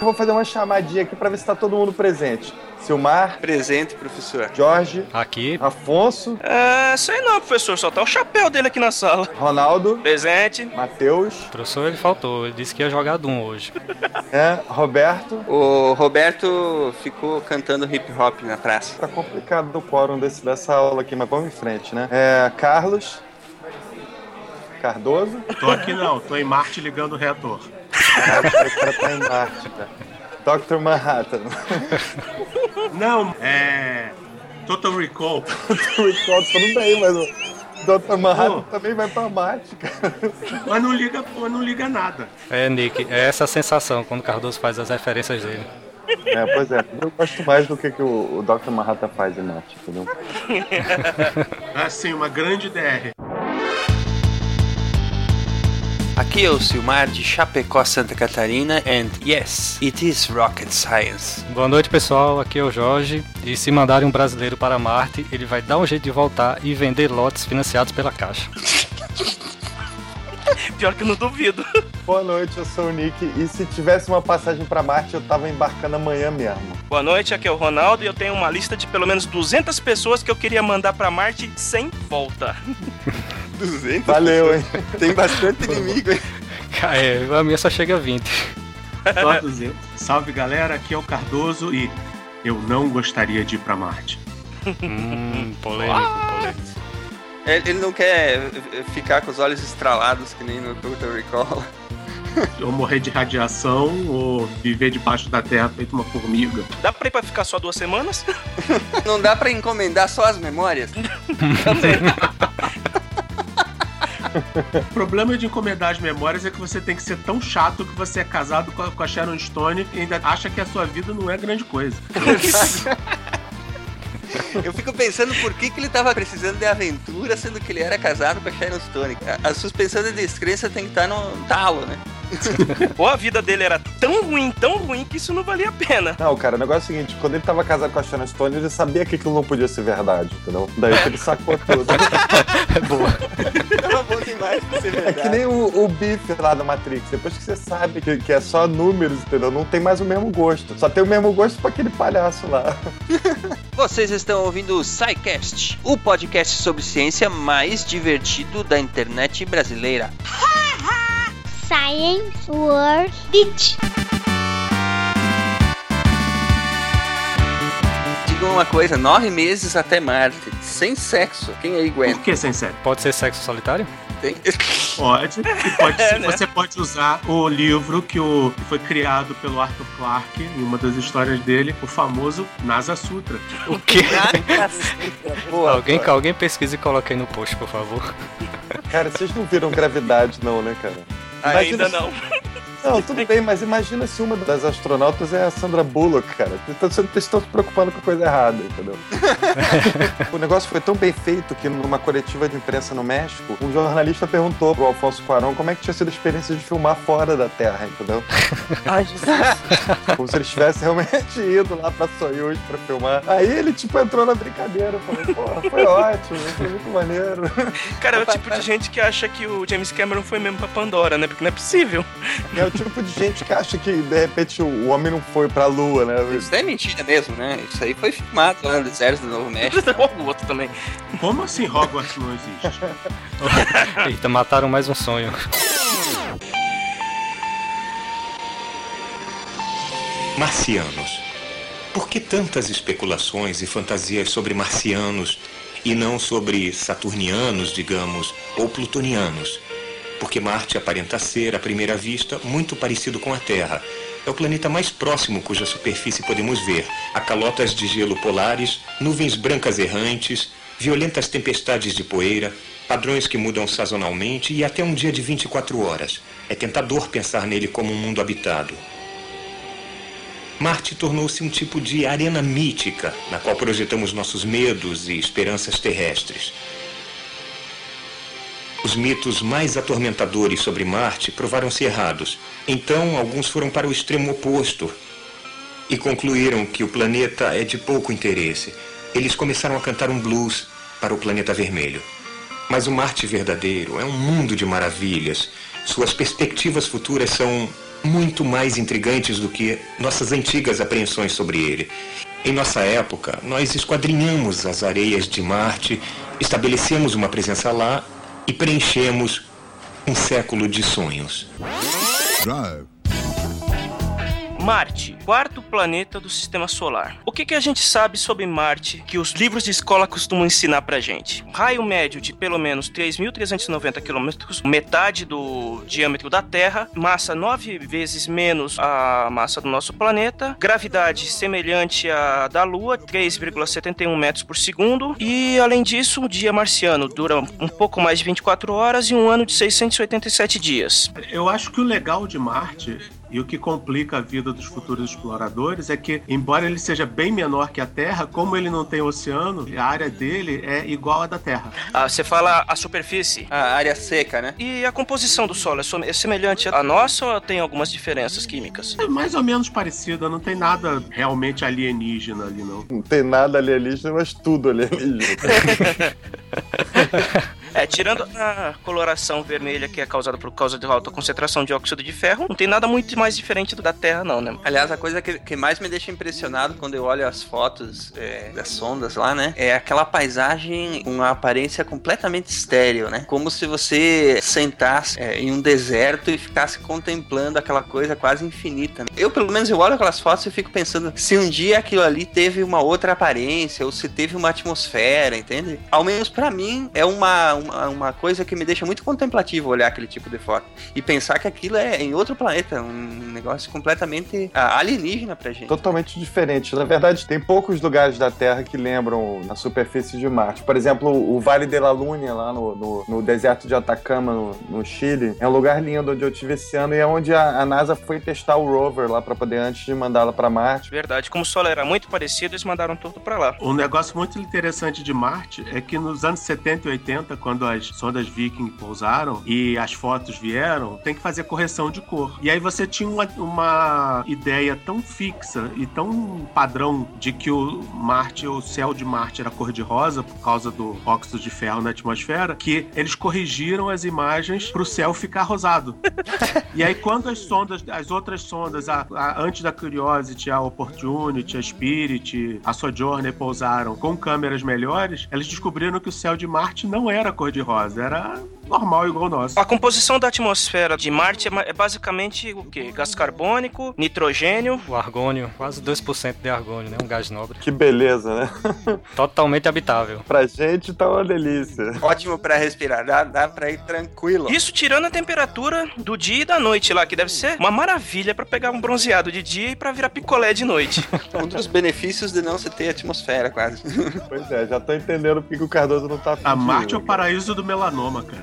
Eu vou fazer uma chamadinha aqui pra ver se tá todo mundo presente. Silmar, Presente, professor. Jorge, Aqui, Afonso, É, sei não, professor. Só tá o chapéu dele aqui na sala. Ronaldo, Presente. Matheus, professor ele faltou, ele disse que ia jogar Doom hoje. é, Roberto. O Roberto ficou cantando hip hop na praça. Tá complicado o quórum desse, dessa aula aqui, mas vamos em frente, né? É, Carlos, Cardoso. Tô aqui não, tô em Marte ligando o reator. O cara tá em Marte, cara. Dr. Manhattan. Não, é. Total Recall. o Recall tudo bem, mas o Dr. Manhattan Pô. também vai pra Marte, cara. Mas não liga, pô, não liga nada. É, Nick, é essa a sensação quando o Cardoso faz as referências dele. É, pois é. Eu gosto mais do que, que o, o Dr. Manhattan faz em Marte, entendeu? Assim, uma grande DR. Aqui é o Silmar de Chapecó, Santa Catarina, and yes, it is rocket science. Boa noite, pessoal. Aqui é o Jorge. E se mandarem um brasileiro para Marte, ele vai dar um jeito de voltar e vender lotes financiados pela Caixa. Pior que eu não duvido. Boa noite, eu sou o Nick. E se tivesse uma passagem pra Marte, eu tava embarcando amanhã mesmo. Boa noite, aqui é o Ronaldo e eu tenho uma lista de pelo menos 200 pessoas que eu queria mandar pra Marte sem volta. 200 Valeu, hein? Tem bastante inimigo, hein? É, a minha só chega a 20. Só 200. Salve galera, aqui é o Cardoso e eu não gostaria de ir pra Marte. Hum, polêmico, polêmico. Ele ele não quer eh, ficar com os olhos estralados que nem no Total Recall. Ou morrer de radiação ou viver debaixo da terra feito uma formiga. Dá pra ir pra ficar só duas semanas? Não dá pra encomendar só as memórias? O problema de encomendar as memórias é que você tem que ser tão chato que você é casado com a, com a Sharon Stone e ainda acha que a sua vida não é grande coisa. Eu fico pensando por que, que ele tava precisando de aventura, sendo que ele era casado com a Sharon Stone. A, a suspensão de descrença tem que estar no talo, né? Ou a vida dele era tão ruim, tão ruim, que isso não valia a pena. Não, cara, o negócio é o seguinte: quando ele tava casado com a Sharon Stone, ele sabia que aquilo não podia ser verdade, entendeu? Daí que ele sacou tudo. É boa. Tava bom demais pra ser É verdade. que nem o, o Biff lá da Matrix. Depois que você sabe que, que é só números, entendeu? Não tem mais o mesmo gosto. Só tem o mesmo gosto pra aquele palhaço lá. Vocês estão ouvindo o SciCast, o podcast sobre ciência mais divertido da internet brasileira. Science World Beach. Diga uma coisa, nove meses até Marte, sem sexo. Quem aí Por aguenta? que, sem sério? Pode ser sexo solitário? Tem... Pode. E pode É, né? Você pode usar o livro que, o, que foi criado pelo Arthur Clarke, em uma das histórias dele, o famoso Nasa Sutra. O quê? Boa, alguém, boa. alguém pesquisa e coloca aí no post, por favor. Cara, vocês não viram gravidade, não, né, cara? Ainda não. Não, tudo bem, mas imagina se uma das astronautas é a Sandra Bullock, cara. Então vocês estão se preocupando com a coisa errada, entendeu? o negócio foi tão bem feito que numa coletiva de imprensa no México, um jornalista perguntou pro Alfonso Cuarón como é que tinha sido a experiência de filmar fora da Terra, entendeu? Ai, Jesus. Como se ele tivesse realmente ido lá pra Soyuz pra filmar. Aí ele, tipo, entrou na brincadeira, falou, pô, foi ótimo, foi muito maneiro. Cara, é o tipo de gente que acha que o James Cameron foi mesmo pra Pandora, né? Porque não é possível. É o tipo de gente que acha que, de repente, o homem não foi pra Lua, né? Isso é mentira mesmo, né? Isso aí foi filmado lá no deserto do Novo México. o outro também. Como assim Hogwarts não existe? Eita, mataram mais um sonho. Marcianos. Por que tantas especulações e fantasias sobre marcianos e não sobre saturnianos, digamos, ou plutonianos? Porque Marte aparenta ser, à primeira vista, muito parecido com a Terra. É o planeta mais próximo cuja superfície podemos ver. Há calotas de gelo polares, nuvens brancas errantes, violentas tempestades de poeira, padrões que mudam sazonalmente e até um dia de 24 horas. É tentador pensar nele como um mundo habitado. Marte tornou-se um tipo de arena mítica, na qual projetamos nossos medos e esperanças terrestres. Os mitos mais atormentadores sobre Marte provaram-se errados. Então, alguns foram para o extremo oposto e concluíram que o planeta é de pouco interesse. Eles começaram a cantar um blues para o planeta vermelho. Mas o Marte verdadeiro é um mundo de maravilhas. Suas perspectivas futuras são muito mais intrigantes do que nossas antigas apreensões sobre ele. Em nossa época, nós esquadrinhamos as areias de Marte, estabelecemos uma presença lá e preenchemos um século de sonhos. Drive. Marte, quarto planeta do sistema solar. O que, que a gente sabe sobre Marte que os livros de escola costumam ensinar pra gente? Raio médio de pelo menos 3.390 km, metade do diâmetro da Terra, massa nove vezes menos a massa do nosso planeta, gravidade semelhante à da Lua, 3,71 metros por segundo, e além disso, o dia marciano dura um pouco mais de 24 horas e um ano de 687 dias. Eu acho que o legal de Marte e o que complica a vida dos futuros exploradores é que, embora ele seja bem menor que a Terra, como ele não tem oceano, a área dele é igual à da Terra. Ah, você fala a superfície. A área seca, né? E a composição do solo é é semelhante à nossa ou tem algumas diferenças químicas? É mais ou menos parecida, não tem nada realmente alienígena ali, não. Não tem nada alienígena, mas tudo alienígena. É, tirando a coloração vermelha que é causada por causa da alta concentração de óxido de ferro, não tem nada muito mais diferente do da Terra, não, né? Aliás, a coisa que, que mais me deixa impressionado quando eu olho as fotos é, das sondas lá, né? É aquela paisagem com uma aparência completamente estéreo, né? Como se você sentasse é, em um deserto e ficasse contemplando aquela coisa quase infinita. né? Eu, pelo menos, eu olho aquelas fotos e fico pensando se um dia aquilo ali teve uma outra aparência ou se teve uma atmosfera, entende? Ao menos pra mim é uma, uma, uma coisa que me deixa muito contemplativo olhar aquele tipo de foto e pensar que aquilo é em outro planeta, um negócio completamente ah, alienígena pra gente. Totalmente diferente. Na verdade, tem poucos lugares da Terra que lembram a superfície de Marte. Por exemplo, o Vale de la Luna, lá no, no, no deserto de Atacama, no, no Chile, é um lugar lindo onde eu tive esse ano e é onde a, a NASA foi testar o rover lá para poder antes de mandá-la para Marte. Verdade, como o Sol era muito parecido, eles mandaram tudo pra lá. Um negócio muito interessante de Marte é que nos anos 70 e 80, quando as sondas Viking pousaram e as fotos vieram, tem que fazer correção de cor. E aí você tinha uma, uma ideia tão fixa e tão padrão de que o Marte, o céu de Marte era cor de rosa por causa do óxido de ferro na atmosfera, que eles corrigiram as imagens para o céu ficar rosado. E aí, quando as sondas, as outras sondas, a, a- antes da Curiosity, a Opportunity, a Spirit, a Sojourner pousaram com câmeras melhores, elas descobriram que o céu de Marte não era cor-de-rosa, era normal igual o nosso. A composição da atmosfera de Marte é é basicamente o quê? Gás carbônico, nitrogênio. O argônio, quase 2% de argônio, né? Um gás nobre. Que beleza, né? Totalmente habitável. Pra gente tá uma delícia. Ótimo pra respirar, dá, dá pra ir tranquilo. Isso tirando a temperatura do dia e da noite lá, que deve ser uma maravilha pra pegar um bronzeado de dia e pra virar picolé de noite. Um dos benefícios de não se ter atmosfera, quase. Pois é, já tô entendendo porque que o Cardoso não tá A Marte é o ir. paraíso do melanoma, cara.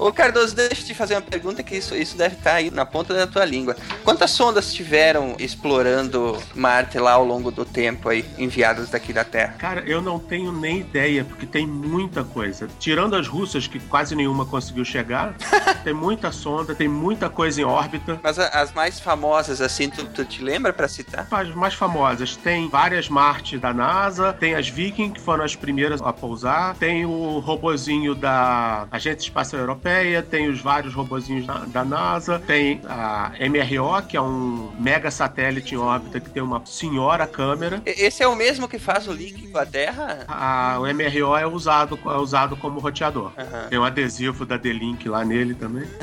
Ô Cardoso, deixa eu te fazer uma pergunta que isso, isso deve estar aí na ponta da tua língua. Quantas sondas tiveram explorando Marte lá ao longo do tempo aí, enviadas daqui da Terra? Cara, eu não tenho nem ideia, porque tem muita coisa. Tirando as russas, que quase nenhuma conseguiu chegar, tem muita sonda, tem muita coisa em órbita. Mas as mais famosas, assim, tu, tu te lembra pra citar? As mais famosas, tem várias Marte da NASA, tem as Viking, que foram as primeiras a pousar, tem o robozinho da Agência Espacial Europeia, tem os vários robozinhos da, da NASA, tem a MRO, que é um mega satélite em órbita que tem uma senhora câmera. Esse é o mesmo que faz o link com a Terra? A- o MRO é usado, é usado como roteador. Aham. Tem um adesivo da D-Link lá nele também.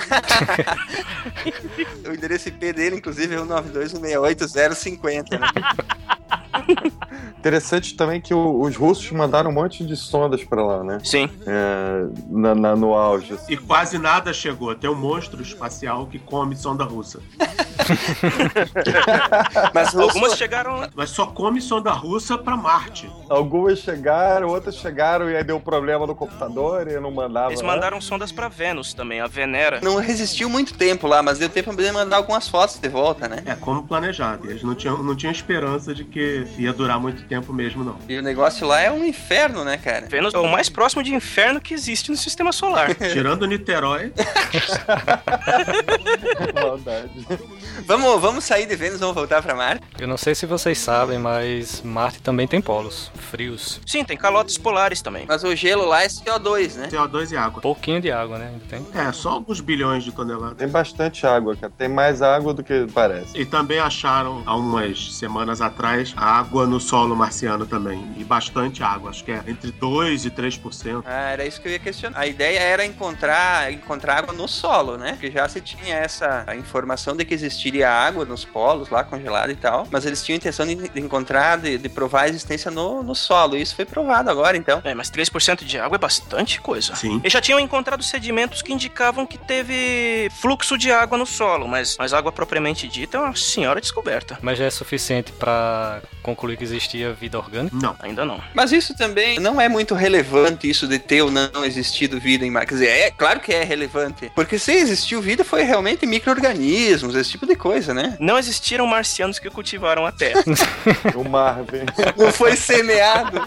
O endereço IP dele, inclusive, é o 921680050, né? Interessante também que o- os russos mandaram um monte de sondas pra lá, né? Sim. É, na- na- no auge. assim. E quase nada chegou. Tem um monstro espacial que come sonda russa. Mas Algumas chegaram. Mas só come sonda russa pra Marte. Algumas chegaram, outras chegaram e aí deu problema no computador e não mandava. Eles né? mandaram sondas pra Vênus também, a Venera. não resistiu muito tempo lá, mas deu tempo pra poder mandar algumas fotos de volta, né? É, como planejado. Eles não tinham, não tinham esperança de que ia durar muito tempo mesmo, não. E o negócio lá é um inferno, né, cara? Vênus é o mais próximo de inferno que existe no sistema solar. Tirando Niterói, Maldade. Vamos, vamos sair de Vênus, vamos voltar pra Marte. Eu não sei se vocês sabem, mas Marte também tem polos frios. Sim, tem calotes polares também. Mas o gelo lá é CO2, né? CO2 e água. Pouquinho de água, né? Tem. É, só alguns bilhões de toneladas. Tem bastante água, cara. Tem mais água do que parece. E também acharam, há umas semanas atrás, água no solo marciano também. E bastante água, acho que é entre 2% e 3%. Ah, era isso que eu ia questionar. A ideia era encontrar, encontrar água no solo, né? Porque já se tinha essa informação de que existiria água nos polos lá congelada e tal. Mas eles tinham a intenção de, de encontrar, de, de provar a existência no, no solo. E isso foi provado agora, então. É, mas 3% de água é bastante coisa. Sim. Eles já tinham encontrado sedimentos que indicavam que teve fluxo de água no solo, mas, mas água propriamente dita é uma senhora descoberta. Mas já é suficiente pra concluir que existia vida orgânica? Não. Ainda não. Mas isso também não é muito relevante, isso de ter ou não existido vida em Marte. Quer dizer, é claro que é relevante. Porque se existiu vida, foi realmente micro-organismos, esse tipo de coisa, né? Não existiram marcianos que cultivaram a Terra. O Marvin. Não foi semeado.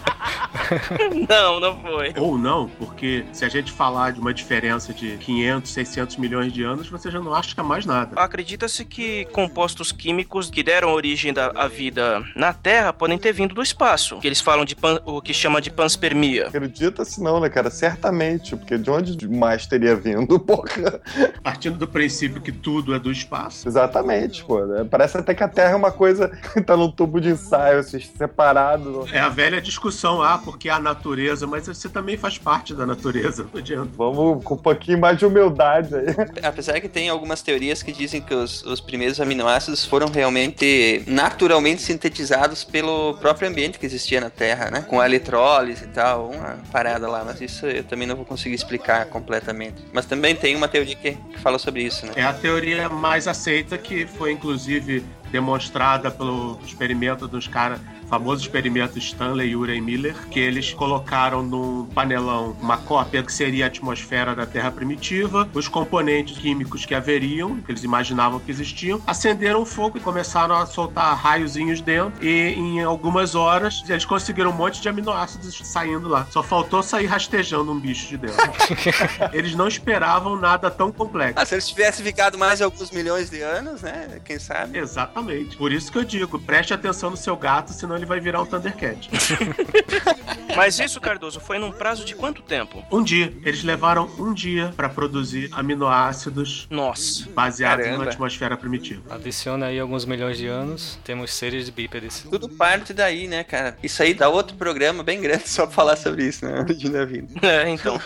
não, não foi. Ou não, porque se a gente falar de uma diferença de 500, 600 milhões de anos, você já não acha mais nada. Acredita-se que compostos químicos que deram origem da- à vida na Terra podem ter vindo do espaço. Que eles falam de pan- o que chama de panspermia. Acredita-se não, né, cara? Certamente, porque de onde mais teria vindo, porra? Partindo do princípio que tudo é do espaço. Exatamente, pô. né? Parece até que a Terra é uma coisa que tá num tubo de ensaio, assim, separado. É a velha discussão, ah, porque a natureza, mas você também faz parte da natureza, não adianta. Vamos com um pouquinho mais de humildade aí. Apesar que tem algumas teorias que dizem que os, os primeiros aminoácidos foram realmente naturalmente sintetizados pelo próprio ambiente que existia na Terra, né? Com a eletrólise e tal, uma parada lá. Mas isso eu também não vou conseguir explicar completamente. Mas também tem uma teoria que, que fala sobre isso, né? É a teoria mais aceita, que foi inclusive demonstrada pelo experimento dos caras, famoso experimento Stanley e Urey Miller, que eles colocaram num panelão uma cópia que seria a atmosfera da Terra primitiva, os componentes químicos que haveriam, que eles imaginavam que existiam, acenderam fogo e começaram a soltar raiozinhos dentro, e em algumas horas eles conseguiram um monte de aminoácidos saindo lá. Só faltou sair rastejando um bicho de dentro. eles não esperavam nada tão complexo. Ah, se eles tivessem ficado mais alguns milhões de anos, né? Quem sabe? Exatamente. Por isso que eu digo, preste atenção no seu gato, senão ele vai virar um Thundercat. Mas isso, Cardoso, foi num prazo de quanto tempo? um dia. Eles levaram um dia para produzir aminoácidos Nossa. baseados Caramba. na atmosfera primitiva. Adiciona aí alguns milhões de anos, temos seres bípedes. Tudo parte daí, né, cara? Isso aí dá outro programa bem grande só pra falar sobre isso, né? Da vida. É, então.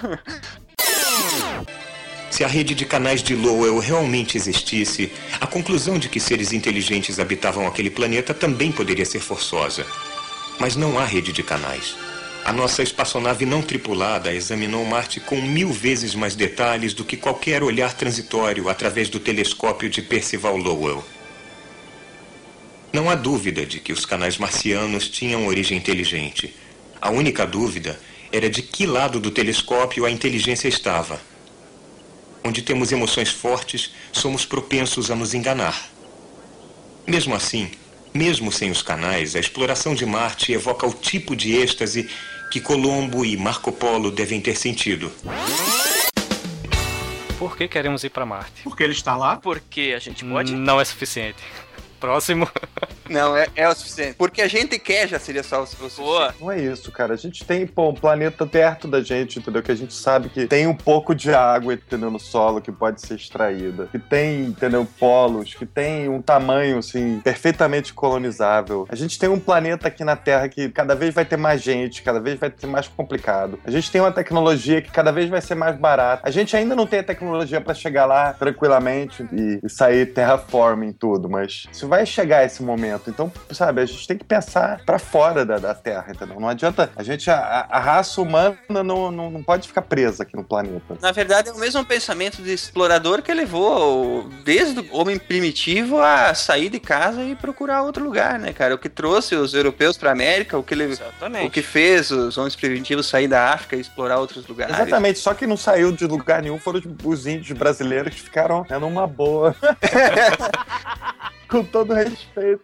Se a rede de canais de Lowell realmente existisse, a conclusão de que seres inteligentes habitavam aquele planeta também poderia ser forçosa. Mas não há rede de canais. A nossa espaçonave não tripulada examinou Marte com mil vezes mais detalhes do que qualquer olhar transitório através do telescópio de Percival Lowell. Não há dúvida de que os canais marcianos tinham origem inteligente. A única dúvida era de que lado do telescópio a inteligência estava. Onde temos emoções fortes, somos propensos a nos enganar. Mesmo assim, mesmo sem os canais, a exploração de Marte evoca o tipo de êxtase que Colombo e Marco Polo devem ter sentido. Por que queremos ir pra Marte? Porque ele está lá, Porque a gente pode? Não é suficiente. Próximo. Não, é, é o suficiente. Porque a gente quer já seria só o, suficiente. Boa. Não é isso, cara. A gente tem, pô, um planeta perto da gente, entendeu? Que a gente sabe que tem um pouco de água, entendeu? No solo que pode ser extraída. Que tem, entendeu? Polos, que tem um tamanho, assim, perfeitamente colonizável. A gente tem um planeta aqui na Terra que cada vez vai ter mais gente, cada vez vai ser mais complicado. A gente tem uma tecnologia que cada vez vai ser mais barata. A gente ainda não tem a tecnologia pra chegar lá tranquilamente e, e sair terraforming tudo, mas isso vai chegar esse momento. Então, sabe, a gente tem que pensar pra fora da, da Terra, entendeu? Não adianta. A gente, a, a- raça humana não, não, não pode ficar presa aqui no planeta. Na verdade, é o mesmo pensamento de explorador que levou desde o homem primitivo a sair de casa e procurar outro lugar, né, cara? O que trouxe os europeus pra América, o que, le... Exatamente. o que fez os homens primitivos sair da África e explorar outros lugares. Exatamente, só que não saiu de lugar nenhum foram os- os índios brasileiros que ficaram né, numa boa. Com todo respeito.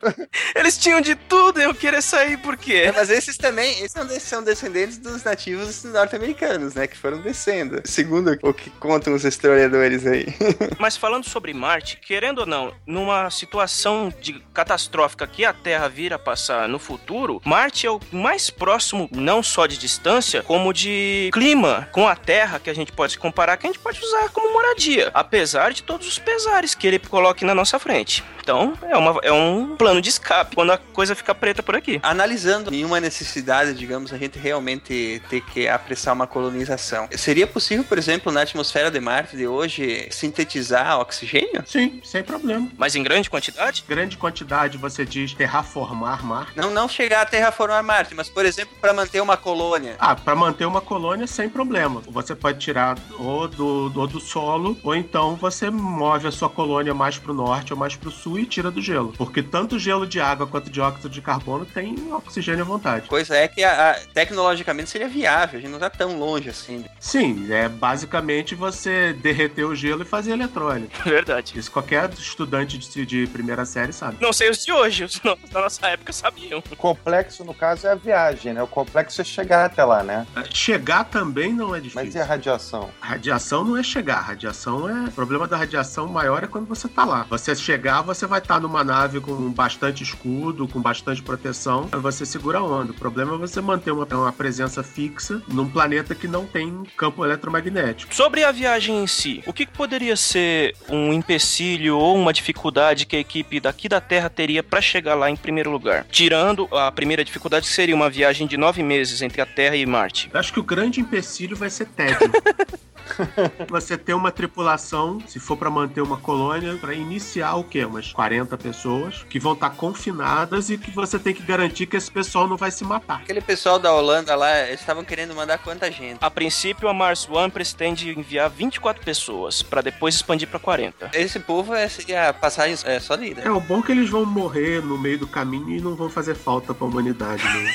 Eles tinham de tudo e eu queria sair por É, quê? mas esses também, esses são, de- são descendentes dos nativos norte-americanos, né? Que foram descendo. Segundo o que contam os historiadores aí. Mas falando sobre Marte, querendo ou não, numa situação de catastrófica que a Terra vir a passar no futuro, Marte é o mais próximo, não só de distância, como de clima com a Terra que a gente pode comparar, que a gente pode usar como moradia, apesar de todos os pesares que ele coloque na nossa frente. Então, é, uma, é um plano de escape quando a coisa fica preta por aqui. Analisando nenhuma necessidade, digamos, a gente realmente ter que apressar uma colonização. Seria possível, por exemplo, na atmosfera de Marte de hoje, sintetizar oxigênio? Sim, sem problema. Mas em grande quantidade? Grande quantidade, você diz terraformar Marte. Não, não chegar a terraformar Marte, mas, por exemplo, para manter uma colônia. Ah, para manter uma colônia sem problema. Você pode tirar ou do, ou do solo, ou então você move a sua colônia mais pro norte ou mais pro sul e tira do gelo. Porque tanto gelo de água quanto dióxido de carbono tem oxigênio à vontade. Coisa é que a- a- tecnologicamente seria viável, a gente não tá tão longe assim. Sim, é basicamente você derreter o gelo e fazer eletrólise. Verdade. Isso qualquer estudante de, de primeira série sabe. Não sei os de hoje, os da nossa época sabiam. O complexo, no caso, é a viagem, né? O complexo é chegar até lá, né? Chegar também não é difícil. Mas e a radiação? Radiação não é chegar, radiação é. O problema da radiação maior é quando você tá lá. Você chegar, você vai estar numa nave com bastante escudo, com bastante proteção, você segura a onda. O problema é você manter uma, uma presença fixa num planeta que não tem campo eletromagnético. Sobre a viagem em si, o que que poderia ser um empecilho ou uma dificuldade que a equipe daqui da Terra teria para chegar lá em primeiro lugar? Tirando a primeira dificuldade, que seria uma viagem de nove meses entre a Terra e Marte. Eu acho que o grande empecilho vai ser técnico. Você ter uma tripulação, se for pra manter uma colônia, pra iniciar o quê? Umas 40 pessoas que vão estar confinadas e que você tem que garantir que esse pessoal não vai se matar. Aquele pessoal da Holanda lá, eles estavam querendo mandar quanta gente? A princípio, a Mars One pretende enviar 24 pessoas, para depois expandir para 40. Esse povo é, seria passagem é, só de ida. É, o bom é que eles vão morrer no meio do caminho e não vão fazer falta pra humanidade, né?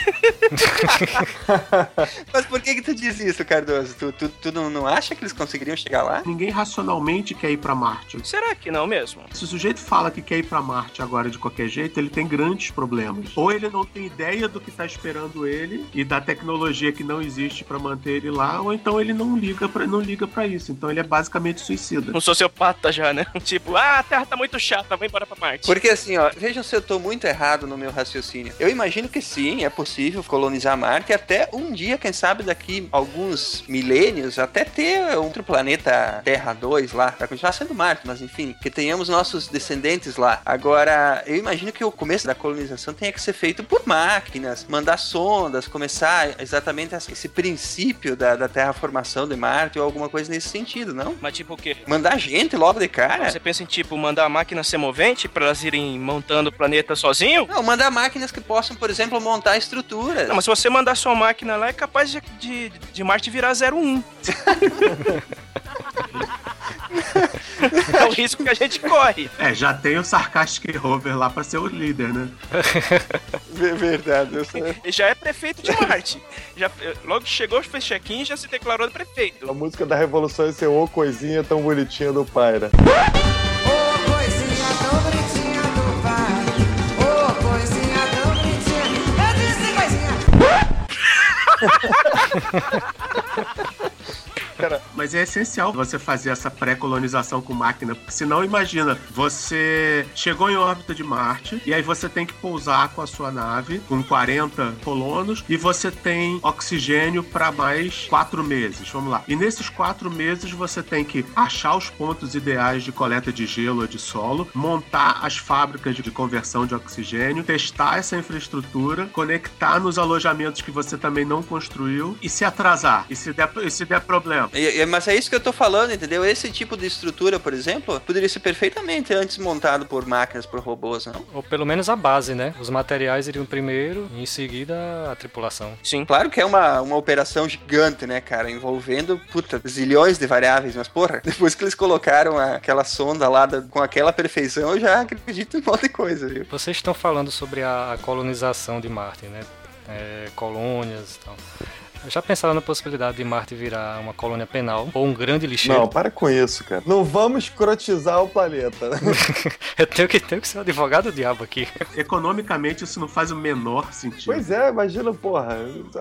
Mas por que que tu diz isso, Cardoso? Tu, tu, tu não, não acha que eles conseguiriam chegar lá? Ninguém racionalmente quer ir pra Marte. Será que não mesmo? Se o sujeito fala que quer ir pra Marte agora de qualquer jeito, ele tem grandes problemas. Ou ele não tem ideia do que tá esperando ele e da tecnologia que não existe pra manter ele lá, ou então ele não liga para não liga para isso. Então ele é basicamente suicida. Um sociopata já, né? Tipo, ah, a Terra tá muito chata, vou embora pra Marte. Porque assim, ó, vejam se eu tô muito errado no meu raciocínio. Eu imagino que sim, é possível colonizar Marte e até um dia, quem sabe daqui alguns milênios, até ter outro planeta Terra 2 lá, pra continuar sendo Marte, mas enfim, que tenhamos nossos descendentes lá. Agora, eu imagino que o começo da colonização tenha que ser feito por máquinas, mandar sondas, começar exatamente esse princípio da, da terraformação de Marte ou alguma coisa nesse sentido, não? Mas tipo o quê? Mandar gente logo de cara? Você pensa em, tipo, mandar a máquina ser movente pra elas irem montando o planeta sozinho? Não, mandar máquinas que possam, por exemplo, montar estruturas. Não, mas se você mandar sua máquina lá, é capaz de, de, de Marte virar 01. é o risco que a gente corre. É, já tem o Sarcastic Rover lá pra ser o líder, né? Verdade, eu sei. Ele já é prefeito de Marte. Já, logo que chegou, fez check-in e já se declarou prefeito. A música da Revolução é ser ô coisinha tão bonitinha do Paira. Ô coisinha tão bonitinha do pai. Ô coisinha tão bonitinha. Eu disse coisinha. Mas é essencial você fazer essa pré-colonização com máquina, porque senão imagina, você chegou em órbita de Marte e aí você tem que pousar com a sua nave com 40 colonos e você tem oxigênio para mais quatro meses. Vamos lá. E nesses quatro meses você tem que achar os pontos ideais de coleta de gelo ou de solo, montar as fábricas de conversão de oxigênio, testar essa infraestrutura, conectar nos alojamentos que você também não construiu e se atrasar. E se der, e se der problema. E- e- mas é isso que eu tô falando, entendeu? Esse tipo de estrutura, por exemplo, poderia ser perfeitamente antes montado por máquinas, por robôs, não? Ou pelo menos a base, né? Os materiais iriam primeiro e em seguida a tripulação. Sim. Claro que é uma, uma operação gigante, né, cara? Envolvendo, puta, zilhões de variáveis, mas porra, depois que eles colocaram a- aquela sonda lá da- com aquela perfeição, eu já acredito em um monte de coisa, viu? Vocês estão falando sobre a colonização de Marte, né? É, colônias e tal. Já pensaram na possibilidade de Marte virar uma colônia penal ou um grande lixeiro? Não, para com isso, cara. Não vamos escrotizar o planeta. Eu tenho que, tenho que ser o advogado do diabo aqui. Economicamente, isso não faz o menor sentido. pois é, imagina, porra.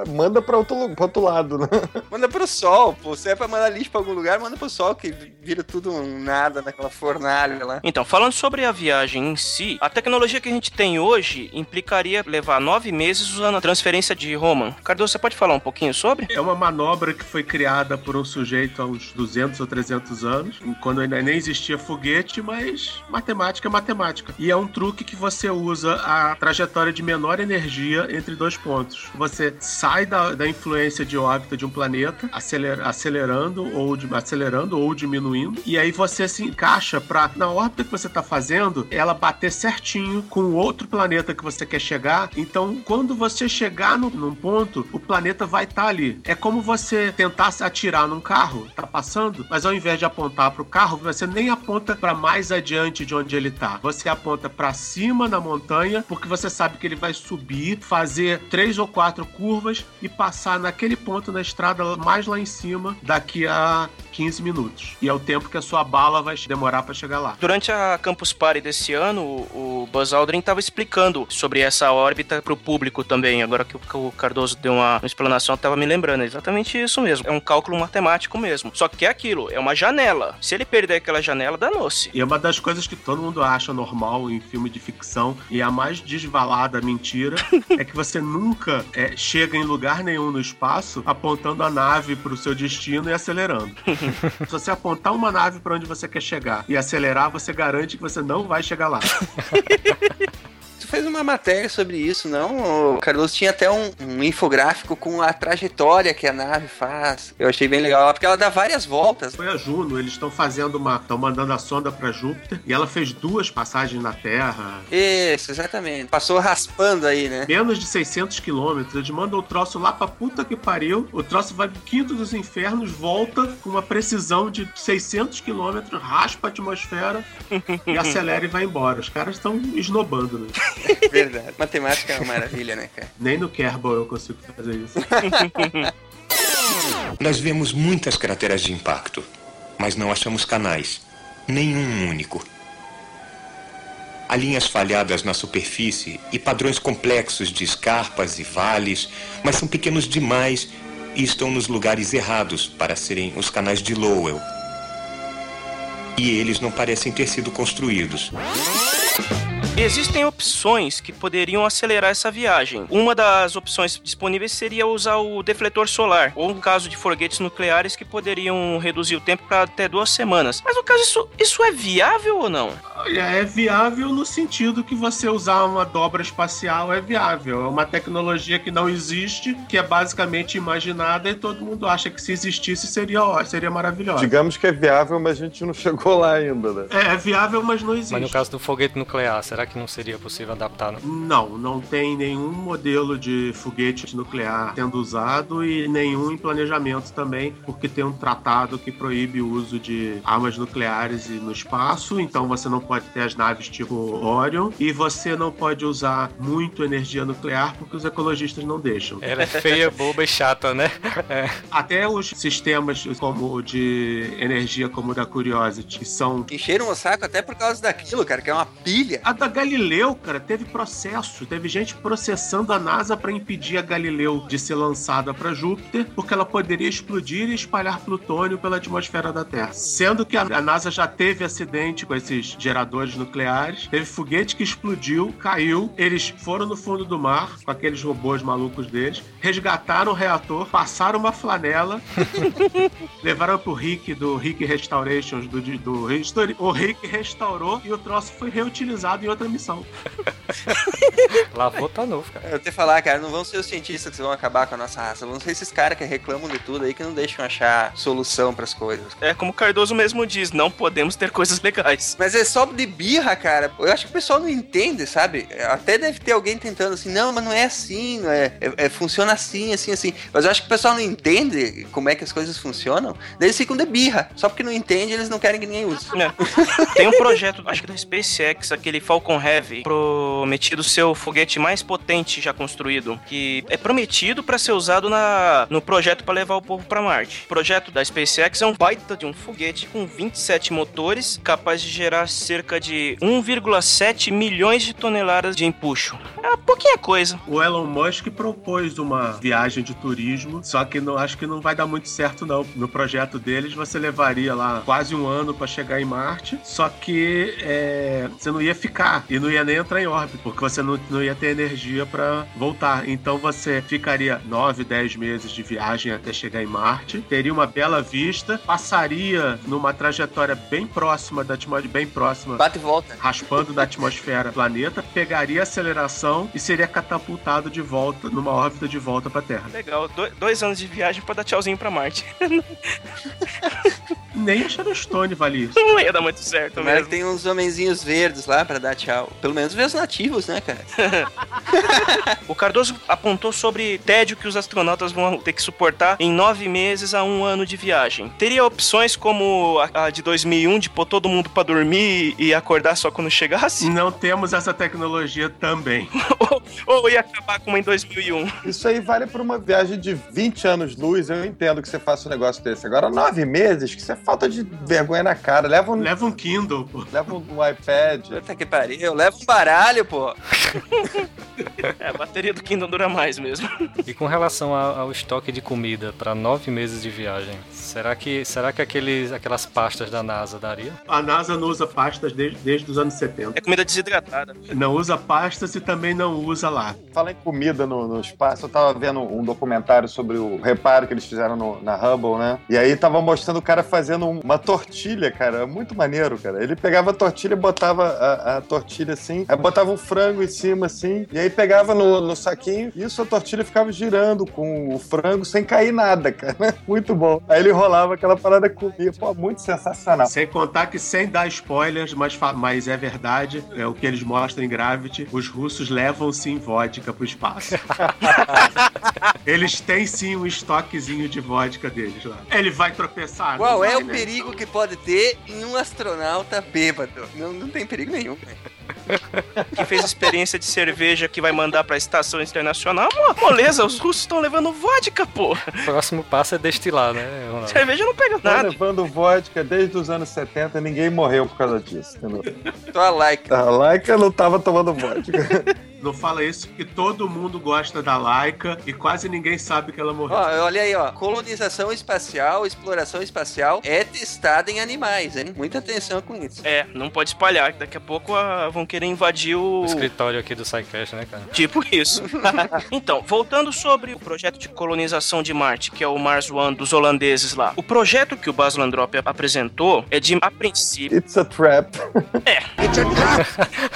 Manda pra outro, pra outro lado, né? Manda pro sol, pô. Se é pra mandar lixo pra algum lugar, manda pro sol, que vira tudo um nada naquela fornalha lá. Então, falando sobre a viagem em si, a tecnologia que a gente tem hoje implicaria levar nove meses usando a transferência de Roman. Cardoso, você pode falar um pouquinho sobre? É uma manobra que foi criada por um sujeito há uns 200 ou 300 anos, quando ainda nem existia foguete, mas matemática é matemática. E é um truque que você usa a trajetória de menor energia entre dois pontos. Você sai da, da influência de órbita de um planeta, aceler- acelerando ou acelerando ou diminuindo, e aí você se encaixa para na órbita que você está fazendo, ela bater certinho com o outro planeta que você quer chegar. Então, quando você chegar no- num ponto, o planeta vai estar ali. É como você tentasse atirar num carro, tá passando, mas ao invés de apontar para o carro, você nem aponta para mais adiante de onde ele tá. Você aponta para cima na montanha, porque você sabe que ele vai subir, fazer três ou quatro curvas e passar naquele ponto na estrada mais lá em cima daqui a 15 minutos. E é o tempo que a sua bala vai demorar para chegar lá. Durante a Campus Party desse ano, o Buzz Aldrin estava explicando sobre essa órbita para o público também. Agora que o- que o Cardoso deu uma, uma explanação, estava me lembrando. É exatamente isso mesmo. É um cálculo matemático mesmo. Só que é aquilo, é uma janela. Se ele perder aquela janela, danou-se. E é uma das coisas que todo mundo acha normal em filme de ficção e a mais desvalada mentira é que você nunca é, chega em lugar nenhum no espaço apontando a nave para o seu destino e acelerando. Se você apontar uma nave para onde você quer chegar e acelerar, você garante que você não vai chegar lá. Tu fez uma matéria sobre isso, não? O Carlos tinha até um, um infográfico com a trajetória que a nave faz. Eu achei bem legal, porque ela dá várias voltas. Foi a Juno, eles estão fazendo uma. estão mandando a sonda para Júpiter e ela fez duas passagens na Terra. Isso, exatamente. Passou raspando aí, né? Menos de 600 quilômetros, eles mandam o troço lá pra puta que pariu. O troço vai pro quinto dos infernos, volta com uma precisão de 600 quilômetros, raspa a atmosfera e acelera e vai embora. Os caras estão esnobando, né? Verdade. Matemática é uma maravilha, né, cara? Nem no Kerbal eu consigo fazer isso. Nós vemos muitas crateras de impacto, mas não achamos canais. Nenhum único. Há linhas falhadas na superfície e padrões complexos de escarpas e vales, mas são pequenos demais e estão nos lugares errados para serem os canais de Lowell. E eles não parecem ter sido construídos. Existem opções que poderiam acelerar essa viagem. Uma das opções disponíveis seria usar o defletor solar, ou um caso de foguetes nucleares que poderiam reduzir o tempo para até duas semanas. Mas no caso, isso, isso é viável ou não? Olha, é viável no sentido que você usar uma dobra espacial é viável. É uma tecnologia que não existe, que é basicamente imaginada e todo mundo acha que se existisse seria, ó- seria maravilhosa. Digamos que é viável, mas a gente não chegou lá ainda, né? É, é viável, mas não existe. Mas no caso do foguete nuclear, será que não seria possível adaptar? Não? Não, não tem nenhum modelo de foguete nuclear sendo usado e nenhum em planejamento também, porque tem um tratado que proíbe o uso de armas nucleares no espaço, então você não pode ter as naves tipo Orion e você não pode usar muito energia nuclear porque os ecologistas não deixam. Ela é feia, boba e chata, né? É. Até os sistemas como de energia como o da Curiosity que são Encheram o saco até por causa daquilo, cara, que é uma pilha. A da Galileu, cara, teve processo. Teve gente processando a NASA para impedir a Galileu de ser lançada para Júpiter, porque ela poderia explodir e espalhar plutônio pela atmosfera da Terra. Sendo que a NASA já teve acidente com esses geradores nucleares, teve foguete que explodiu, caiu, eles foram no fundo do mar com aqueles robôs malucos deles, resgataram o reator, passaram uma flanela, levaram pro Rick do Rick Restorations do, do History. O Rick restaurou e o troço foi reutilizado em outra missão. Lavou tá novo, cara. Eu te falar, cara, não vão ser os cientistas que vão acabar com a nossa raça, vão ser esses caras que reclamam de tudo aí, que não deixam achar solução pras coisas. É como o Cardoso mesmo diz, não podemos ter coisas legais. Mas é só de birra, cara. Eu acho que o pessoal não entende, sabe? Até deve ter alguém tentando assim, não, mas não é assim, não é, é- é- funciona assim, assim, assim. Mas eu acho que o pessoal não entende como é que as coisas funcionam. Daí eles ficam de birra. Só porque não entende, eles não querem que ninguém use. É. Tem um projeto, acho que da SpaceX, aquele Falcon Heavy, prometido ser o foguete mais potente já construído, que é prometido para ser usado na, no projeto para levar o povo para Marte. O projeto da SpaceX é um baita de um foguete com 27 motores, capaz de gerar cerca de 1,7 milhões de toneladas de empuxo. É pouquinha coisa. O Elon Musk propôs uma viagem de turismo, só que não, acho que não vai dar muito certo não. No projeto deles você levaria lá quase um ano para chegar em Marte, só que é, você não ia ficar e não ia nem entrar em órbita, porque você não, não ia ter energia para voltar. Então você ficaria 9, 10 meses de viagem até chegar em Marte, teria uma bela vista, passaria numa trajetória bem próxima da atmosfera, bem próxima Bate e volta. raspando da atmosfera do planeta, pegaria aceleração e seria catapultado de volta, numa órbita de volta pra Terra. Legal, do- dois anos de viagem para dar tchauzinho para Marte. Nem a Shadow Stone vale isso. Não ia dar muito certo mesmo. que tem uns homenzinhos verdes lá pra dar tchau. Pelo menos ver os nativos, né, cara? O Cardoso apontou sobre tédio que os astronautas vão ter que suportar em nove meses a um ano de viagem. Teria opções como a, de 2001, de pôr todo mundo pra dormir e acordar só quando chegasse? Não temos essa tecnologia também. ou, ou ia acabar como em 2001? Isso aí vale pra uma viagem de 20 anos-luz. Eu entendo que você faça um negócio desse. Agora, nove meses, que é falta de vergonha na cara. Leva um, Leva um Kindle, pô. leva um iPad. Puta que pariu. Leva um baralho, pô. É, a bateria do Kindle dura mais mesmo. E com relação ao estoque de comida para nove meses de viagem, será que, será que aqueles, aquelas pastas da NASA daria? A NASA não usa pastas desde, desde os anos 70. É comida desidratada. Não usa pastas e também não usa lá. Falar em comida no, no espaço, eu tava vendo um documentário sobre o reparo que eles fizeram no- na Hubble, né? E aí tava mostrando o cara fazendo um- uma tortilha, cara. Muito maneiro, cara. Ele pegava a tortilha e botava a, a tortilha assim, aí botava um frango em cima, assim, e aí pegava no, no saquinho, e isso a tortilha ficava girando com o frango sem cair nada, cara. Muito bom. Aí ele rolava aquela parada comia. Pô, muito sensacional. Sem contar que, sem dar spoilers, mas, mas é verdade, é o que eles mostram em Gravity, os russos levam sim vodka pro espaço. eles têm sim um estoquezinho de vodka deles lá. Ele vai tropeçar? Qual é o né? perigo que pode ter em um astronauta bêbado? Não, não tem perigo nenhum. Que fez experiência de cerveja que vai mandar pra estação internacional. Mo- Moleza, os russos estão levando vodka, pô. O próximo passo é destilar, né, Ronaldo? Cerveja não pega Tô nada. levando vodka desde os anos 70, ninguém morreu por causa disso, entendeu? Tô a like. A Laika não tava tomando vodka. Não fala isso porque todo mundo gosta da Laika e quase ninguém sabe que ela morreu. Ó, olha aí, ó. Colonização espacial, exploração espacial é testada em animais, hein? Muita atenção com isso. É, não pode espalhar, que daqui a pouco ah, vão querer invadir o. O escritório aqui do SciCast, né, cara? Tipo isso. então, voltando sobre o projeto de colonização de Marte, que é o Mars One dos holandeses lá. O projeto que o Bas Landrop apresentou é de, a princípio, It's a trap.